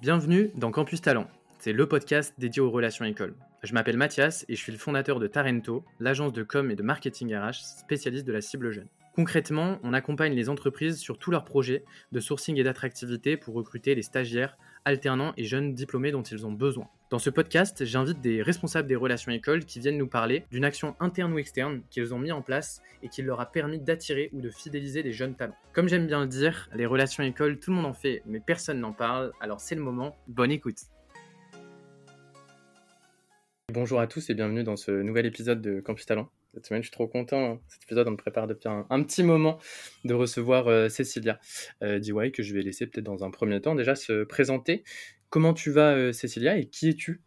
Bienvenue dans Campus Talent. C'est le podcast dédié aux relations écoles. Je m'appelle Mathias et je suis le fondateur de Tarento, l'agence de com et de marketing RH spécialiste de la cible jeune. Concrètement, on accompagne les entreprises sur tous leurs projets de sourcing et d'attractivité pour recruter les stagiaires, alternants et jeunes diplômés dont ils ont besoin. Dans ce podcast, j'invite des responsables des relations écoles qui viennent nous parler d'une action interne ou externe qu'ils ont mis en place et qui leur a permis d'attirer ou de fidéliser les jeunes talents. Comme j'aime bien le dire, les relations écoles, tout le monde en fait, mais personne n'en parle, alors c'est le moment. Bonne écoute. Bonjour à tous et bienvenue dans ce nouvel épisode de Campus Talent. Cette semaine, je suis trop content. Hein. Cet épisode, on me prépare depuis un, petit moment de recevoir euh, Cécilia euh, DIY, que je vais laisser peut-être dans un premier temps déjà se présenter. Comment tu vas, euh, Cécilia, et qui es-tu?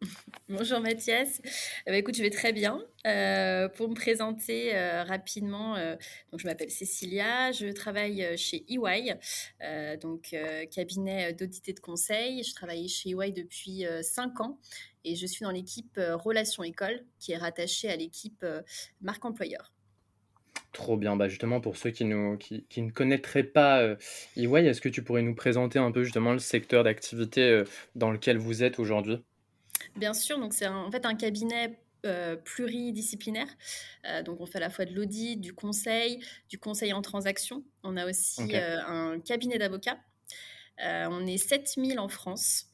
Bonjour Mathias. Eh ben, écoute, je vais très bien. Euh, pour me présenter euh, rapidement, donc je m'appelle Cécilia, je travaille chez EY, donc cabinet d'audit et de conseil. Je travaille chez EY depuis 5 ans et je suis dans l'équipe Relations École qui est rattachée à l'équipe marque employeur. Trop bien. Bah justement, pour ceux qui, nous, qui, qui ne connaîtraient pas euh, EY, est-ce que tu pourrais nous présenter un peu justement le secteur d'activité euh, dans lequel vous êtes aujourd'hui? Bien sûr. Donc, c'est en fait un cabinet euh, pluridisciplinaire. donc, on fait à la fois de l'audit, du conseil, du conseil en transaction. On a aussi un cabinet d'avocats. on est 7000 en France.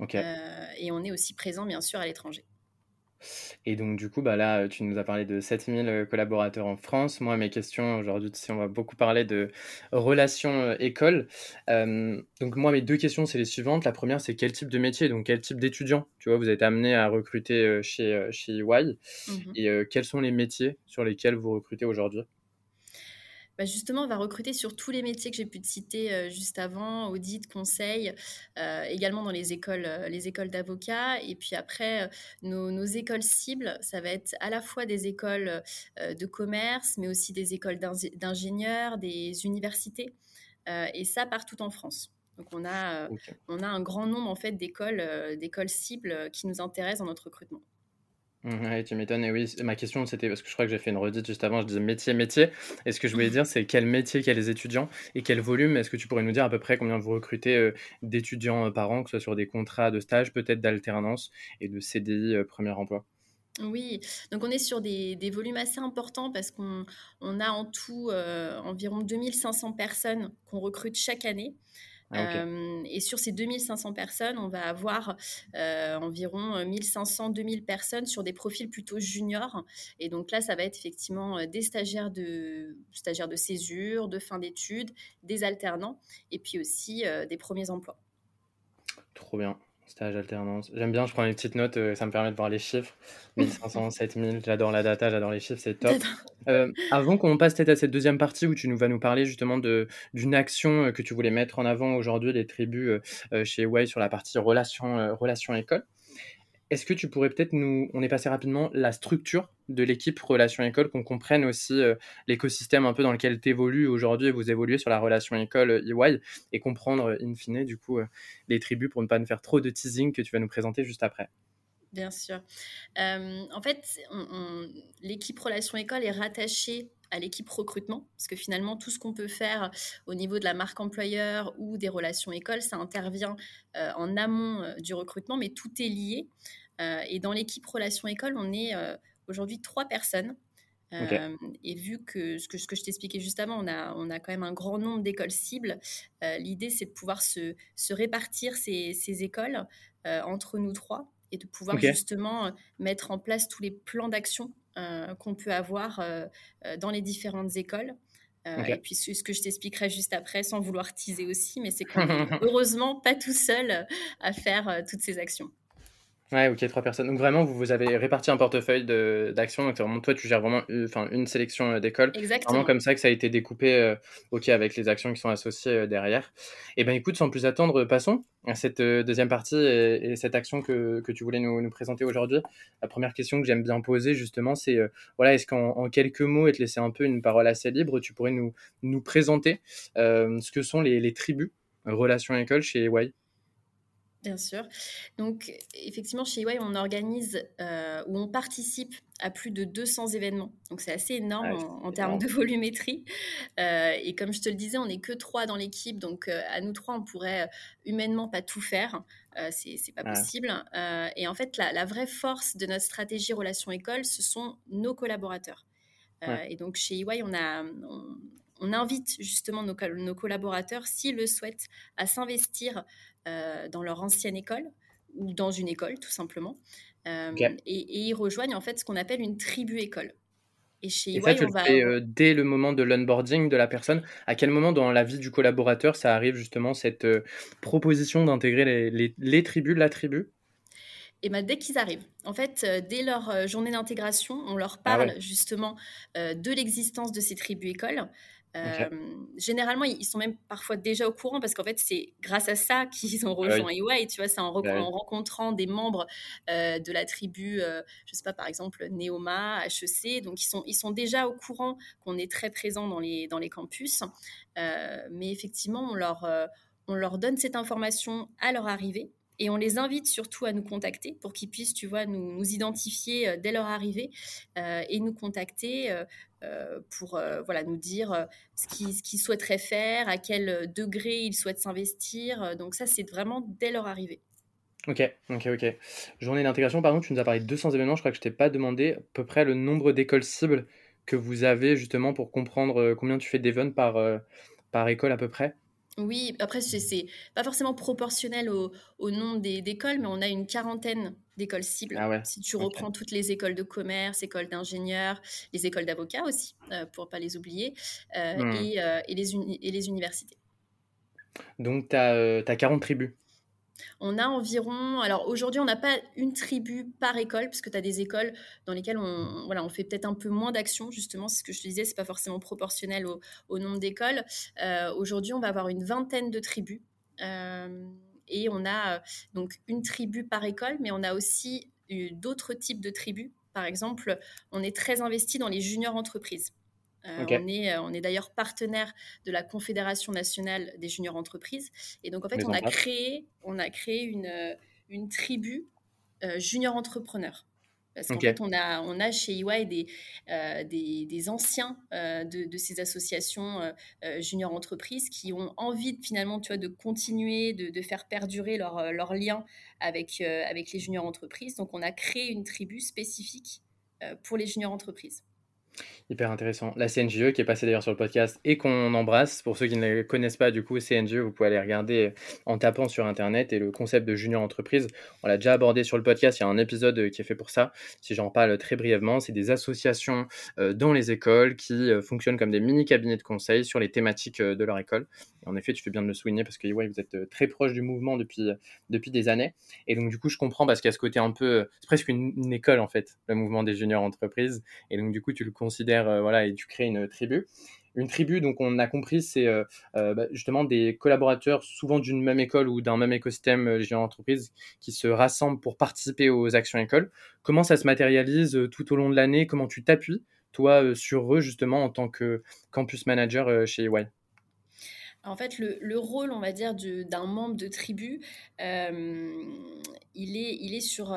et on est aussi présent, bien sûr, à l'étranger. Et donc, du coup, bah là, tu nous as parlé de 7000 euh, collaborateurs en France. Moi, mes questions aujourd'hui, si on va beaucoup parler de relations euh, école. Euh, donc, moi, mes deux questions, c'est les suivantes. La première, c'est quel type de métier, donc quel type d'étudiant, tu vois, vous êtes amené à recruter chez, chez EY. Mmh Et quels sont les métiers sur lesquels vous recrutez aujourd'hui? Bah, justement, on va recruter sur tous les métiers que j'ai pu te citer euh, juste avant, audit, conseil, euh, également dans les écoles, euh, les écoles d'avocats. Et puis après, nos, écoles cibles, ça va être à la fois des écoles de commerce, mais aussi des écoles d'ingénieurs, des universités, et ça partout en France. Donc on a, on a un grand nombre en fait d'écoles, d'écoles cibles qui nous intéressent dans notre recrutement. Mmh, ouais, tu m'étonnes. Et oui, ma question, c'était parce que je crois que j'ai fait une redite juste avant. Je disais métier, métier. Et ce que je voulais dire, c'est quel métier, quels étudiants et quel volume? Est-ce que tu pourrais nous dire à peu près combien vous recrutez euh, d'étudiants euh, par an, que ce soit sur des contrats de stage, peut-être d'alternance et de CDI euh, premier emploi? Oui, donc on est sur des, volumes assez importants parce qu'on on a en tout environ 2500 personnes qu'on recrute chaque année. Ah, et sur ces 2500 personnes, on va avoir environ 1500-2000 personnes sur des profils plutôt juniors. Et donc là, ça va être effectivement des stagiaires de, stagiaires de césure, de fin d'études, des alternants, et puis aussi des premiers emplois. Trop bien. Stage alternance. J'aime bien, je prends les petites notes, euh, ça me permet de voir les chiffres. 1500, 7000, j'adore la data, j'adore les chiffres, c'est top. Euh, avant qu'on passe peut-être à cette deuxième partie où tu nous vas nous parler justement d'une action euh, que tu voulais mettre en avant aujourd'hui, les tribus chez Way sur la partie relation, relation école. Est-ce que tu pourrais peut-être nous, on est passé rapidement, la structure de l'équipe relation école, qu'on comprenne aussi euh, l'écosystème un peu dans lequel tu évolues aujourd'hui et vous évoluez sur la relation école EY et comprendre euh, in fine du coup euh, les tribus pour ne pas nous faire trop de teasing que tu vas nous présenter juste après? Bien sûr. en fait, l'équipe relation école est rattachée à l'équipe recrutement, parce que finalement, tout ce qu'on peut faire au niveau de la marque employeur ou des relations écoles, ça intervient en amont du recrutement, mais tout est lié. et dans l'équipe relations école, on est aujourd'hui trois personnes. et vu que ce que, ce que je t'expliquais juste avant, on a, on a quand même un grand nombre d'écoles cibles, l'idée c'est de pouvoir se, se répartir ces, ces écoles entre nous trois et de pouvoir justement mettre en place tous les plans d'action euh, qu'on peut avoir euh, euh, dans les différentes écoles. Et puis ce que je t'expliquerai juste après, sans vouloir teaser aussi, mais c'est qu'on heureusement pas tout seul à faire toutes ces actions. Ouais, ok, trois personnes. Donc vraiment, vous, vous avez réparti un portefeuille d'actions. Donc vraiment, toi, tu gères vraiment enfin, une sélection euh, d'écoles. Exactement. Vraiment comme ça que ça a été découpé, euh, ok, avec les actions qui sont associées euh, derrière. Et eh ben écoute, sans plus attendre, passons à cette deuxième partie et, cette action que, que tu voulais nous, nous présenter aujourd'hui. La première question que j'aime bien poser, justement, c'est, voilà, est-ce qu'en quelques mots, et te laisser un peu une parole assez libre, tu pourrais nous, nous présenter ce que sont les, les tribus relations école chez Y? Bien sûr. Donc, effectivement, chez EY, on organise euh, ou on participe à plus de 200 événements. Donc, c'est assez énorme en, termes de volumétrie. Euh, et comme je te le disais, on n'est que trois dans l'équipe. Donc, euh, à nous trois, on pourrait humainement pas tout faire. c'est pas possible. et en fait, la, vraie force de notre stratégie relation école, ce sont nos collaborateurs. Et donc, chez EY, on a. On, invite justement nos, nos collaborateurs, s'ils le souhaitent, à s'investir dans leur ancienne école ou dans une école tout simplement. Euh, et, ils rejoignent en fait ce qu'on appelle une tribu école. Et chez et ça, tu le fais euh, dès le moment de l'onboarding de la personne. À quel moment dans la vie du collaborateur ça arrive justement cette proposition d'intégrer les, les, tribus, la tribu? Et ben, dès qu'ils arrivent. En fait, dès leur journée d'intégration, on leur ah parle justement de l'existence de ces tribus écoles, généralement, ils sont même parfois déjà au courant parce qu'en fait, c'est grâce à ça qu'ils ont ah rejoint EY. Tu vois, c'est en, rencontrant des membres de la tribu, je sais pas, par exemple, Neoma, HEC. Donc, ils sont, ils sont déjà au courant qu'on est très présent dans les, dans les campus. mais effectivement, on leur, on leur donne cette information à leur arrivée. Et on les invite surtout à nous contacter pour qu'ils puissent, tu vois, nous, identifier dès leur arrivée et nous contacter euh, pour euh, voilà, nous dire euh, ce qu'ils souhaiteraient faire, à quel degré ils souhaitent s'investir. Donc ça, c'est vraiment dès leur arrivée. Ok, ok, ok. Journée d'intégration, pardon, tu nous as parlé de 200 événements. Je crois que je t'ai pas demandé à peu près le nombre d'écoles cibles que vous avez justement pour comprendre combien tu fais d'événements par, par école à peu près. Oui, après, c'est pas forcément proportionnel au, au nombre d'écoles, mais on a une quarantaine d'écoles cibles. Ah si tu reprends toutes les écoles de commerce, écoles d'ingénieurs, les écoles d'avocats aussi, euh, pour ne pas les oublier, euh, hmm. et, euh, et, les et, les universités. Donc, tu as, as, 40 tribus on a environ, alors aujourd'hui on n'a pas une tribu par école, parce que tu as des écoles dans lesquelles on, fait peut-être un peu moins d'actions, justement, c'est ce que je te disais, c'est pas forcément proportionnel au, nombre d'écoles. Euh, aujourd'hui on va avoir une vingtaine de tribus, euh, et on a euh, donc une tribu par école, mais on a aussi d'autres types de tribus. Par exemple, on est très investi dans les juniors entreprises. Euh, on est, euh, on est d'ailleurs partenaire de la Confédération nationale des juniors entreprises. Et donc, en fait, on a, créé, on a créé une, euh, une tribu junior entrepreneur. Parce qu'en fait, on a, on a chez EY des, des, des, anciens de, de, ces associations junior entreprises qui ont envie finalement tu vois, de continuer, de, de faire perdurer leur, leur lien avec, avec les juniors entreprises. Donc, on a créé une tribu spécifique pour les juniors entreprises. Hyper intéressant. La CNGE qui est passée d'ailleurs sur le podcast et qu'on embrasse. Pour ceux qui ne connaissent pas du coup CNGE, vous pouvez aller regarder en tapant sur internet et le concept de junior entreprise. On l'a déjà abordé sur le podcast, il y a un épisode qui est fait pour ça. Si j'en parle très brièvement, c'est des associations euh, dans les écoles qui euh, fonctionnent comme des mini cabinets de conseil sur les thématiques euh, de leur école. Et en effet, tu fais bien de le souligner parce que ouais, vous êtes très proche du mouvement depuis, depuis des années. Et donc du coup, je comprends parce qu'il y a ce côté un peu, c'est presque une, école en fait, le mouvement des juniors entreprises. Et donc du coup, tu le euh, voilà, et tu crées une tribu. Une tribu, donc on a compris, c'est euh, euh, bah, justement des collaborateurs, souvent d'une même école ou d'un même écosystème euh, entreprise, qui se rassemblent pour participer aux actions écoles. Comment ça se matérialise tout au long de l'année? Comment tu t'appuies, toi, sur eux, justement, en tant que campus manager chez EY en fait, le, rôle, on va dire, d'un membre de tribu, il, est, il est sur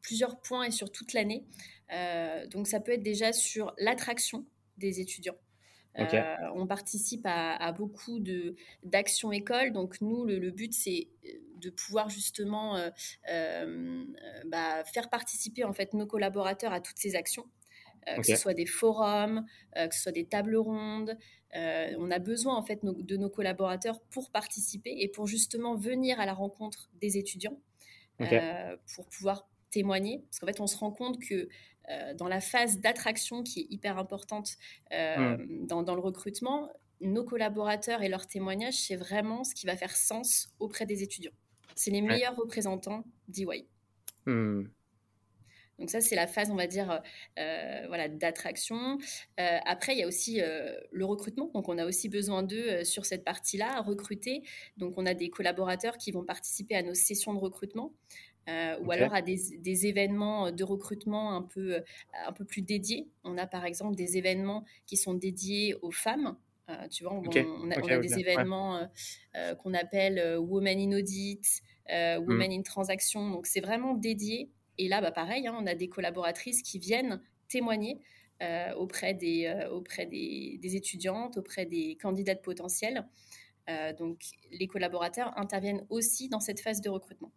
plusieurs points et sur toute l'année. Euh, donc ça peut être déjà sur l'attraction des étudiants. Euh, on participe à, beaucoup de d'actions écoles. Donc nous, le, but c'est de pouvoir justement euh, bah, faire participer en fait nos collaborateurs à toutes ces actions, que ce soit des forums, que ce soit des tables rondes. on a besoin en fait de nos collaborateurs pour participer et pour justement venir à la rencontre des étudiants pour pouvoir témoigner. Parce qu'en fait, on se rend compte que euh, dans la phase d'attraction qui est hyper importante euh, mmh. dans, le recrutement, nos collaborateurs et leurs témoignages, c'est vraiment ce qui va faire sens auprès des étudiants. C'est les meilleurs représentants d'EY. Mmh. Donc ça, c'est la phase, on va dire, euh, voilà, d'attraction. après, il y a aussi le recrutement. Donc, on a aussi besoin d'eux sur cette partie-là, recruter. Donc, on a des collaborateurs qui vont participer à nos sessions de recrutement. Euh, ou alors à des, événements de recrutement un peu, un peu plus dédiés. On a par exemple des événements qui sont dédiés aux femmes. Euh, tu vois, on, a, des événements euh, qu'on appelle Women in Audit, euh, Women in Transaction. Donc, c'est vraiment dédié. Et là, bah, pareil, hein, on a des collaboratrices qui viennent témoigner euh, auprès, des, euh, auprès des, des, étudiantes, auprès des candidates potentielles. donc, les collaborateurs interviennent aussi dans cette phase de recrutement.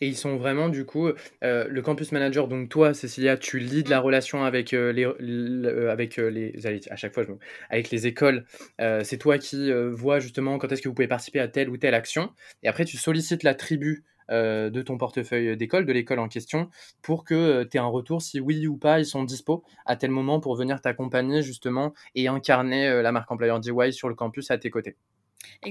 Et ils sont vraiment, du coup, euh, le campus manager, donc toi, Cécilia, tu leads la relation avec euh, les, euh, avec les, à chaque fois, avec les écoles. c'est toi qui vois justement quand est-ce que vous pouvez participer à telle ou telle action. Et après, tu sollicites la tribu de ton portefeuille d'école, de l'école en question, pour que tu aies un retour si oui ou pas ils sont dispo à tel moment pour venir t'accompagner justement et incarner la marque employeur DY sur le campus à tes côtés.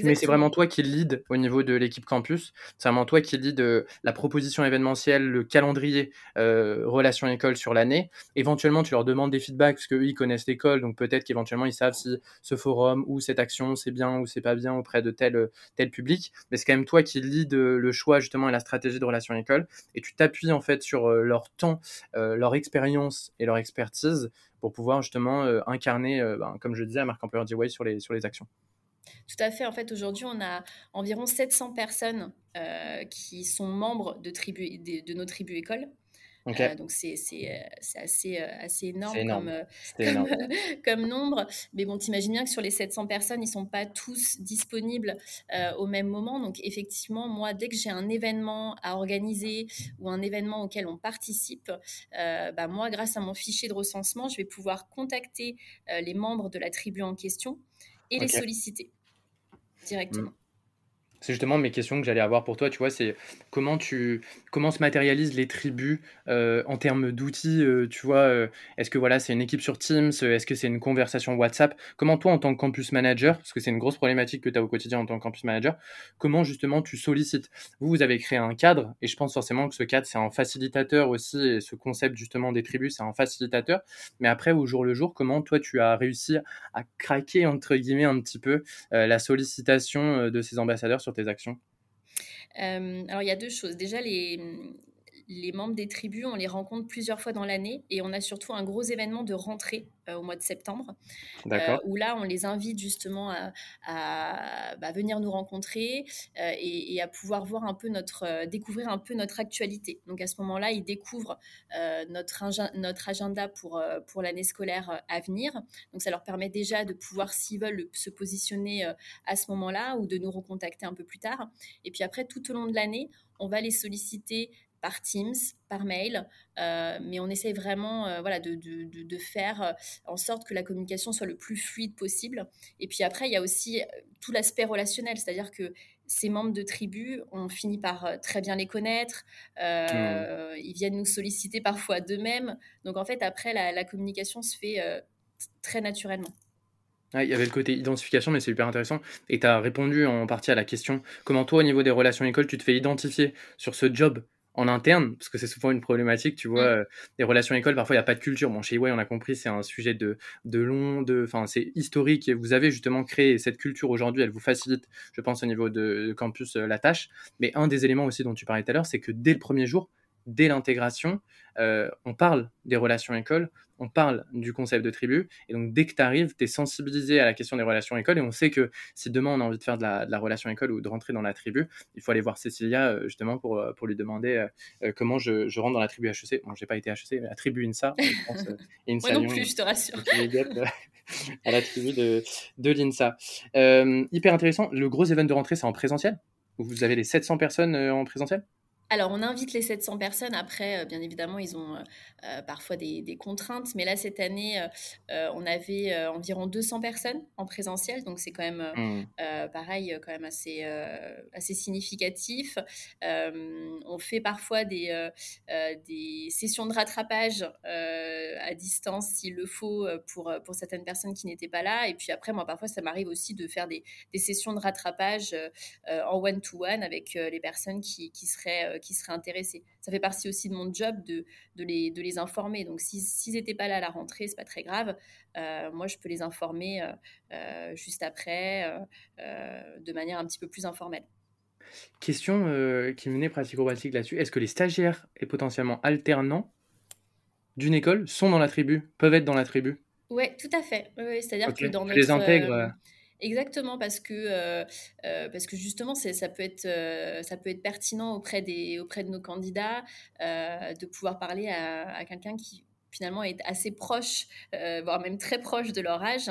Mais c'est vraiment toi qui lead au niveau de l'équipe campus. C'est vraiment toi qui lead euh, la proposition événementielle, le calendrier euh, relation école sur l'année. Éventuellement, tu leur demandes des feedbacks parce qu'eux, ils connaissent l'école. Donc peut-être qu'éventuellement, ils savent si ce forum ou cette action, c'est bien ou c'est pas bien auprès de tel, tel public. Mais c'est quand même toi qui lead euh, le choix justement et la stratégie de relation école. Et tu t'appuies en fait sur leur temps, leur expérience et leur expertise pour pouvoir justement incarner, ben, comme je disais, à Marc Employer DY sur les, sur les actions. Tout à fait. En fait, aujourd'hui, on a environ 700 personnes euh, qui sont membres de, tribu, de, nos tribus écoles. Euh, donc c'est assez, euh, assez énorme, Comme, Comme, nombre. Mais bon, t'imagines bien que sur les 700 personnes, ils ne sont pas tous disponibles au même moment. Donc effectivement, moi, dès que j'ai un événement à organiser ou un événement auquel on participe, bah, moi, grâce à mon fichier de recensement, je vais pouvoir contacter les membres de la tribu en question et les solliciter directement. Mm. C'est justement mes questions que j'allais avoir pour toi, tu vois, c'est comment tu comment se matérialisent les tribus euh, en termes d'outils, euh, tu vois, euh, est-ce que voilà, c'est une équipe sur Teams, est-ce que c'est une conversation WhatsApp? Comment toi en tant que campus manager, parce que c'est une grosse problématique que tu as au quotidien en tant que campus manager, comment justement tu sollicites? Vous vous avez créé un cadre et je pense forcément que ce cadre c'est un facilitateur aussi et ce concept justement des tribus, c'est un facilitateur, mais après au jour le jour, comment toi tu as réussi à craquer entre guillemets un petit peu la sollicitation de ces ambassadeurs sur tes actions? Euh, Alors, il y a deux choses. Déjà, les, les membres des tribus, on les rencontre plusieurs fois dans l'année et on a surtout un gros événement de rentrée euh, au mois de septembre, euh, où là on les invite justement à, bah, venir nous rencontrer euh, et, à pouvoir voir un peu notre, découvrir un peu notre actualité. Donc à ce moment-là, ils découvrent notre, notre agenda pour, pour l'année scolaire à venir. Donc ça leur permet déjà de pouvoir, s'ils veulent, se positionner à ce moment-là ou de nous recontacter un peu plus tard. Et puis après, tout au long de l'année, on va les solliciter par Teams, par mail, euh, mais on essaie vraiment euh, voilà, de, de, de, faire euh, en sorte que la communication soit le plus fluide possible. Et puis après, il y a aussi tout l'aspect relationnel, c'est-à-dire que ces membres de tribu, on finit par très bien les connaître, mmh. ils viennent nous solliciter parfois d'eux-mêmes. Donc en fait, après, la, la communication se fait très naturellement. il y avait le côté identification, mais c'est hyper intéressant. Et tu as répondu en partie à la question comment toi, au niveau des relations écoles, tu te fais identifier sur ce job? En interne, parce que c'est souvent une problématique, tu vois, mmh. les relations écoles, parfois il n'y a pas de culture. Bon, chez EY, on a compris, c'est un sujet de, de long, de, enfin, c'est historique, et vous avez justement créé cette culture aujourd'hui, elle vous facilite, je pense, au niveau de, campus, la tâche. Mais un des éléments aussi dont tu parlais tout à l'heure, c'est que dès le premier jour, dès l'intégration, on parle des relations écoles, on parle du concept de tribu. Et donc, dès que tu arrives, tu es sensibilisé à la question des relations écoles. Et on sait que si demain on a envie de faire de la, relation école ou de rentrer dans la tribu, il faut aller voir Cécilia euh, justement pour, euh, pour lui demander euh, comment je, rentre dans la tribu HEC. Bon, j'ai pas été HEC, mais la tribu INSA. Je pense, Moi non plus, je te rassure. à la tribu de, de l'INSA. hyper intéressant. Le gros événement de rentrée, c'est en présentiel? Vous avez les 700 personnes en présentiel? Alors, on invite les 700 personnes. Après, euh, bien évidemment, ils ont euh, euh, parfois des, contraintes. Mais là, cette année, on avait environ 200 personnes en présentiel. Donc, c'est quand même mmh. pareil, quand même assez, assez significatif. on fait parfois des, des sessions de rattrapage à distance s'il le faut pour, pour certaines personnes qui n'étaient pas là. Et puis après, moi, parfois, ça m'arrive aussi de faire des, des, sessions de rattrapage en one-to-one avec les personnes qui, qui seraient qui seraient intéressés. Ça fait partie aussi de mon job de, de, les, de les informer. Donc, s'ils n'étaient pas là à la rentrée, c'est pas très grave. Euh, moi, je peux les informer euh, euh, juste après, de manière un petit peu plus informelle. Question qui menait pratico-pratique là-dessus. Est-ce que les stagiaires et potentiellement alternants d'une école sont dans la tribu, peuvent être dans la tribu? Oui, tout à fait. C'est-à-dire que dans notre... les intègres Exactement, parce que, heu heu, parce que justement, ça peut être, heu, ça peut être pertinent auprès des auprès de nos candidats, de pouvoir parler à quelqu'un qui finalement est assez proche, heu, voire même très proche de leur âge,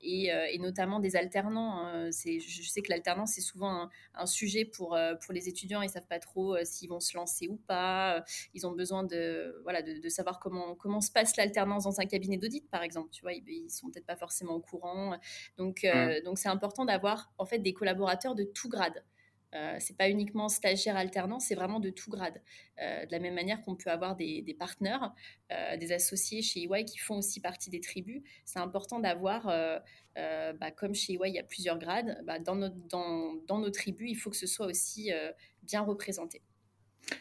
et heu et notamment des alternants, hein. C'est je sais que l'alternance, c'est souvent un un sujet pour, pour les étudiants. Ils savent pas trop, s'ils vont se lancer ou pas, ils ont besoin de voilà, de de savoir comment comment se passe l'alternance dans un cabinet d'audit, par exemple, tu vois? Ils ils sont peut-être pas forcément au courant, donc Mmh. donc c'est important d'avoir, en fait, des collaborateurs de tout grade. Heu, c'est pas uniquement stagiaire, alternant, c'est vraiment de tout grade. Heu, de la même manière qu'on peut avoir des partenaires, heu, des associés chez EY qui font aussi partie des tribus. C'est important d'avoir, heu, bah, comme chez EY, il y a plusieurs grades, bah, dans nos tribus, il faut que ce soit aussi, bien représenté.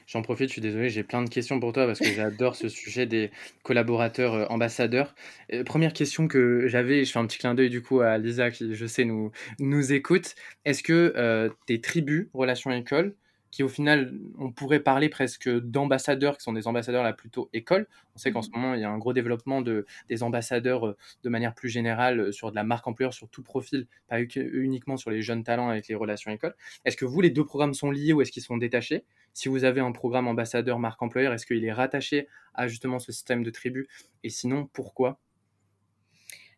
J'en profite, je suis désolé, j'ai plein de questions pour toi parce que j'adore ce sujet des collaborateurs, heu, ambassadeurs. Heu, 1 question que j'avais, je fais un petit clin d'œil du coup à Lisa qui, je sais, nous nous écoute. Est-ce que, heu, tes tribus relations école, qui au final, on pourrait parler presque d'ambassadeurs, qui sont des ambassadeurs là plutôt école. On sait Mmh qu'en ce mh. moment, il y a un gros développement de des ambassadeurs, heu, de manière plus générale, heu, sur de la marque employeur, sur tout profil, pas uniquement sur les jeunes talents avec les relations écoles. Est-ce que vous, les 2 programmes sont liés ou est-ce qu'ils sont détachés? Si vous avez un programme ambassadeur marque employeur, est-ce qu'il est rattaché à justement ce système de tribu? Et sinon pourquoi?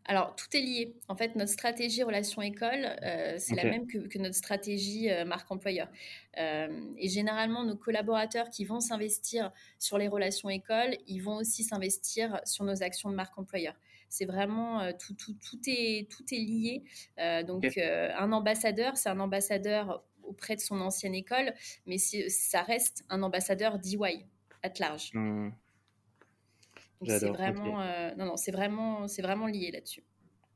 Alors, tout est lié. En fait, notre stratégie relation école, heu, c'est la même que que notre stratégie, heu, marque employeur. Hem et généralement, nos collaborateurs qui vont s'investir sur les relations écoles, ils vont aussi s'investir sur nos actions de marque employeur. C'est vraiment, tout tout tout est tout est lié. Donc, un ambassadeur, c'est un ambassadeur auprès de son ancienne école, mais ça reste un ambassadeur d'EY, at large. Mmh. Donc c'est vraiment, heu, non, non, c'est vraiment c'est vraiment lié là-dessus.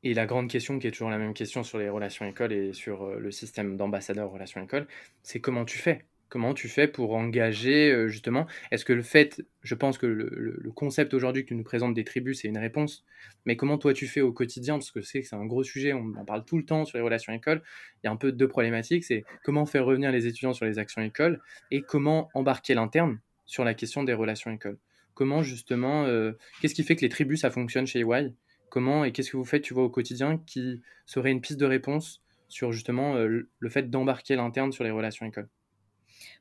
Et la grande question qui est toujours la même question sur les relations écoles et sur, heu, le système d'ambassadeur relations écoles, c'est comment tu fais? Comment tu fais pour engager, heu, justement? Est-ce que le fait je pense que le le le concept aujourd'hui que tu nous présentes des tribus, c'est une réponse, mais comment toi tu fais au quotidien? Parce que sais que c'est un gros sujet, on en parle tout le temps sur les relations écoles. Il y a un peu 2 problématiques, c'est comment faire revenir les étudiants sur les actions écoles et comment embarquer l'interne sur la question des relations écoles? Comment justement, heu, qu'est-ce qui fait que les tribus, ça fonctionne chez EY? Comment et qu'est-ce que vous faites, tu vois, au quotidien qui serait une piste de réponse sur justement, heu, l le fait d'embarquer l'interne sur les relations écoles?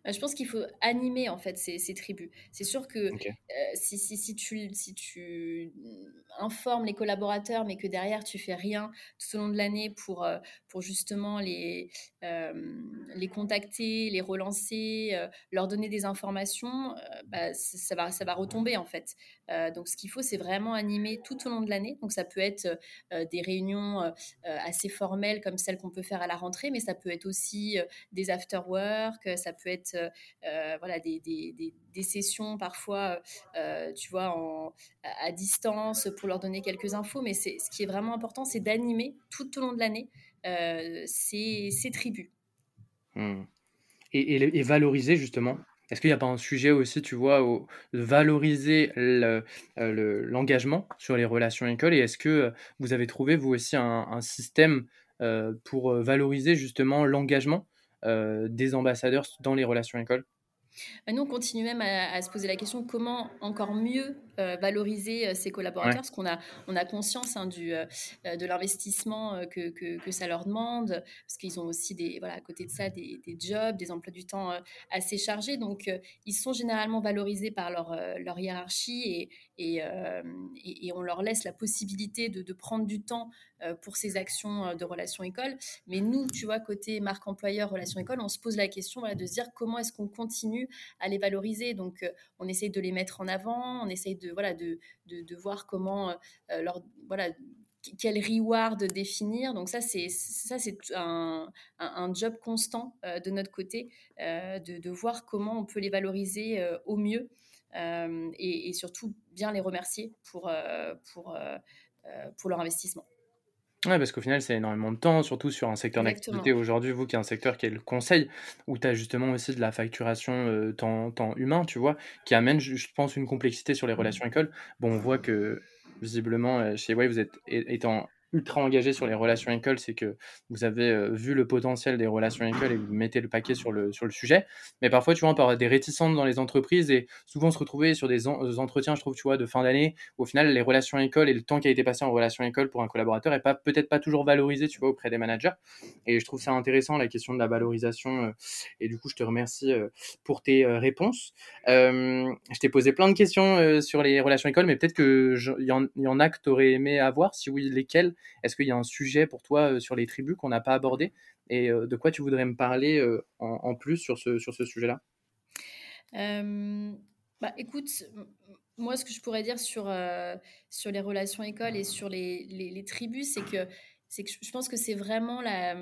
Bah, je pense qu'il faut animer en fait ces ces tribus. C'est sûr que, OK. si si si tu si tu informes les collaborateurs, mais que derrière tu fais rien tout au long de l'année pour, heu, pour justement les, hem, les contacter, les relancer, leur donner des informations, bah, ça va ça va retomber en fait. Donc ce qu'il faut, c'est vraiment animer tout au long de l'année. Donc ça peut être, des réunions, assez formelles comme celles qu'on peut faire à la rentrée, mais ça peut être aussi, des after work, heu, ça peut être, heu heu, voilà des des des sessions parfois, heu, tu vois, à distance pour leur donner quelques infos. Mais ce qui est vraiment important, c'est d'animer tout au long de l'année, ces ces tribus. Mmh et et valoriser justement, est-ce qu'il y a pas un sujet aussi, tu vois, au valoriser le, heu, le l'engagement sur les relations écoles? Et est-ce que, vous avez trouvé vous aussi un système, pour, valoriser justement l'engagement, des ambassadeurs dans les relations écoles? Bah, nous, on continue même à à se poser la question: «Comment encore mieux, heu, valoriser, ces collaborateurs?» Ouais. parce qu'on a on a conscience, hein, du, heu, de l'investissement, que que que ça leur demande. Parce qu'ils ont aussi des voilà, à côté de ça, des des jobs, des emplois du temps, assez chargés. Donc, ils sont généralement valorisés par leur, leur hiérarchie et et et et on leur laisse la possibilité de de prendre du temps, pour ces actions, de relations écoles. Mais nous, tu vois, côté marque employeur relations écoles, on se pose la question, voilà, de se dire: «Comment est-ce qu'on continue à les valoriser?» donc, heu, on essaye de les mettre en avant, on essaye de voilà, de de voir comment, heu, leur voilà, qu quel reward définir. Donc ça, c'est ça, c'est un un job constant, heu, de notre côté, de de voir comment on peut les valoriser, au mieux, et et surtout bien les remercier pour, pour, pour leur investissement. Ouais, parce qu'au final, c'est énormément de temps, surtout sur un secteur d'activité aujourd'hui, vous qui est un secteur qui est le conseil, où tu as justement aussi de la facturation, heu, temps temps humain, tu vois? Qui amène je pense une complexité sur les relations écoles. Bon, on voit que visiblement, heu, chez EY, vous êtes étant ultra engagé sur les relations écoles, c'est que vous avez vu le potentiel des relations écoles et vous mettez le paquet sur le, sur le sujet. Mais parfois, tu vois, on peut avoir des réticences dans les entreprises et souvent se retrouver sur des, entretiens, je trouve, tu vois, de fin d'année, au final, les relations écoles et le temps qui a été passé en relations écoles pour un collaborateur n'est pas peut-être pas toujours valorisé, tu vois, auprès des managers. Et je trouve ça intéressant, la question de la valorisation. et du coup, je te remercie pour tes réponses. je t'ai posé plein de questions sur les relations écoles, mais peut-être qu'il y, y, en a que tu aurais aimé avoir. Si oui, lesquelles? Est-ce qu'il y a un sujet pour toi sur les tribus qu'on n'a pas abordé Et de quoi tu voudrais me parler en, plus sur ce, sur ce sujet-là? Bah, écoute, moi, ce que je pourrais dire sur, sur les relations écoles et sur les, les, tribus, c'est que, que je pense que c'est vraiment la,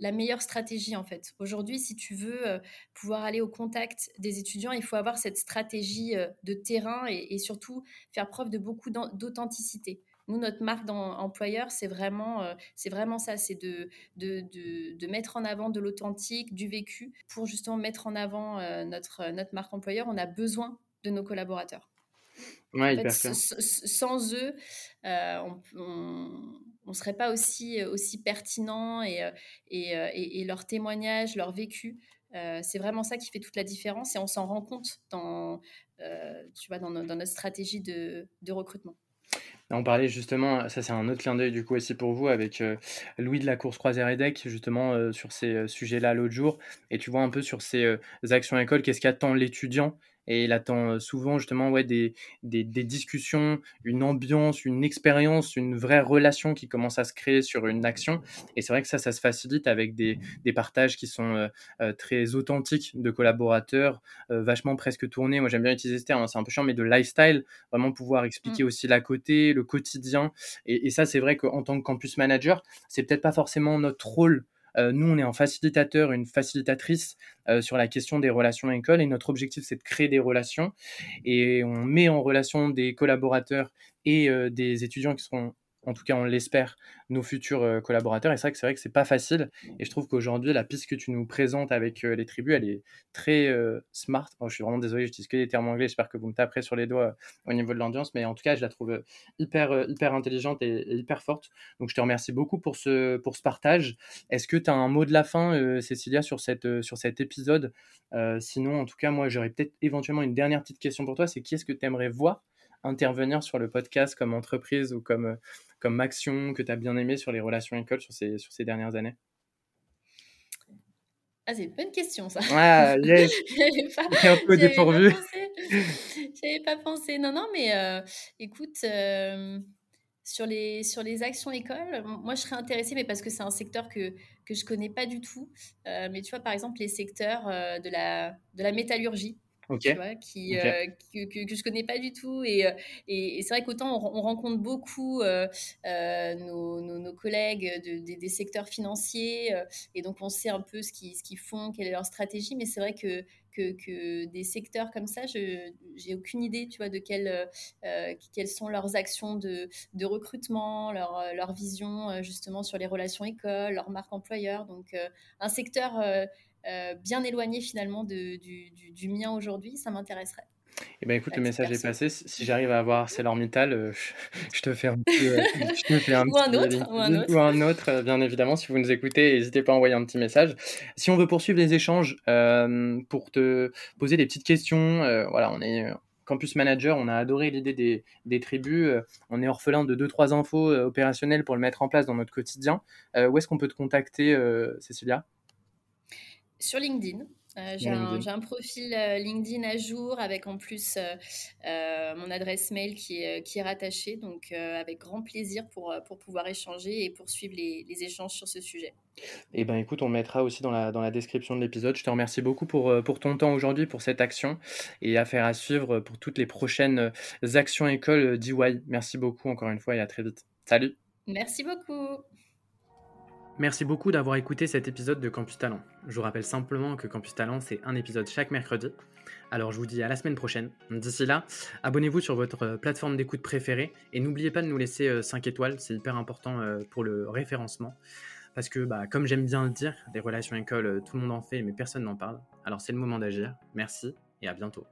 la meilleure stratégie en fait. Aujourd'hui, si tu veux pouvoir aller au contact des étudiants, il faut avoir cette stratégie de terrain et, surtout faire preuve de beaucoup d'authenticité. Nous, notre marque d'employeur, c'est vraiment, c'est vraiment ça, c'est de, de, de, mettre en avant de l'authentique, du vécu, pour justement mettre en avant notre, notre marque employeur. On a besoin de nos collaborateurs. Ouais, sans eux, on ne serait pas aussi, aussi pertinent et, et, et, leur témoignage, leur vécu. c'est vraiment ça qui fait toute la différence et on s'en rend compte dans, tu vois, dans, dans notre stratégie de, de recrutement. On parlait justement, ça c'est un autre clin d'œil du coup aussi pour vous avec euh, Louis de la course croisière EDEC justement euh, sur ces euh, sujets-là l'autre jour. Et tu vois un peu sur ces actions écoles qu'est-ce qu'attend l'étudiant et il attend souvent justement ouais, des, des, discussions, une ambiance, une expérience, une vraie relation qui commence à se créer sur une action. Et c'est vrai que ça, ça se facilite avec des, des partages qui sont très authentiques de collaborateurs, vachement presque tournés. Moi, j'aime bien utiliser ce terme, hein, c'est un peu chiant, mais de lifestyle, vraiment pouvoir expliquer mmh. aussi la côté, le quotidien. Et, et ça, c'est vrai qu'en tant que campus manager, c'est peut-être pas forcément notre rôle euh, nous, on est un facilitateur, une facilitatrice euh, sur la question des relations à l'école et notre objectif, c'est de créer des relations. Et on met en relation des collaborateurs et euh, des étudiants qui seront en tout cas on l'espère, nos futurs euh, collaborateurs. Et c'est vrai que c'est vrai que pas facile. Et je trouve qu'aujourd'hui, la piste que tu nous présentes avec euh, les tribus, elle est très euh, smart. je suis vraiment désolé, j'utilise que des termes anglais. J'espère que vous me taperez sur les doigts au niveau de l'ambiance. Mais en tout cas, je la trouve hyper, hyper intelligente et, hyper forte. Donc je te remercie beaucoup pour ce, pour ce partage. Est-ce que tu as un mot de la fin, Cécilia, sur, cette, sur cet épisode? Sinon, en tout cas, moi, j'aurais peut-être éventuellement une dernière petite question pour toi. C'est qui est-ce que tu aimerais voir intervenir sur le podcast comme entreprise ou comme, comme action que tu as bien aimé sur les relations écoles sur ces, sur ces dernières années? Ah, c'est une bonne question, ça. Ouais, yes. pas, un peu dépourvu. J'avais pas pensé. Non, non, mais euh, écoute, euh, sur, les, sur les actions écoles, moi, je serais intéressée, mais parce que c'est un secteur que, que je connais pas du tout. Euh, mais tu vois, par exemple, les secteurs de, la, de la métallurgie tu vois, qui, euh, que, que, je connais pas du tout. Et, euh, et, c'est vrai qu'autant on, rencontre beaucoup euh, nos, nos, collègues de, des secteurs financiers, et donc on sait un peu ce qu'ils ce font, quelle est leur stratégie, mais c'est vrai que, que, que, des secteurs comme ça, je j'ai aucune idée, tu vois, de quelles, quelles sont leurs actions de, de recrutement, leur, leur vision justement sur les relations écoles, leur marque employeur. Donc un secteur euh, bien éloigné finalement de, du, du, mien aujourd'hui, ça m'intéresserait. Eh ben écoute, le message est passé. Si j'arrive à avoir ArcelorMittal, euh, je te fais un petit, euh, je te fais un ou, un autre, ou un autre, ou un autre, bien évidemment. Si vous nous écoutez, n'hésitez pas à envoyer un petit message. Si on veut poursuivre les échanges pour te poser des petites questions, voilà, on est campus manager, on a adoré l'idée des, des, tribus. on est orphelin de 2-3 infos opérationnelles pour le mettre en place dans notre quotidien. où est-ce qu'on peut te contacter, Cécilia? Sur LinkedIn. Euh, j'ai un, profil euh, LinkedIn à jour avec en plus euh, mon adresse mail qui est, qui est rattachée. Donc, avec grand plaisir pour, pour pouvoir échanger et poursuivre les, les échanges sur ce sujet. Eh ben, écoute, on mettra aussi dans la, dans la description de l'épisode. Je te remercie beaucoup pour, pour ton temps aujourd'hui, pour cette action et affaire à suivre pour toutes les prochaines actions écoles d'EY. Merci beaucoup encore une fois et à très vite. Salut Merci beaucoup Merci beaucoup d'avoir écouté cet épisode de Campus Talent. Je vous rappelle simplement que Campus Talent, c'est un épisode chaque mercredi. Alors je vous dis à la semaine prochaine. D'ici là, abonnez-vous sur votre euh, plateforme d'écoute préférée et n'oubliez pas de nous laisser 5 euh, étoiles, c'est hyper important euh, pour le référencement. Parce que, bah, comme j'aime bien le dire, des relations écoles, tout le monde en fait, mais personne n'en parle. Alors c'est le moment d'agir. Merci et à bientôt.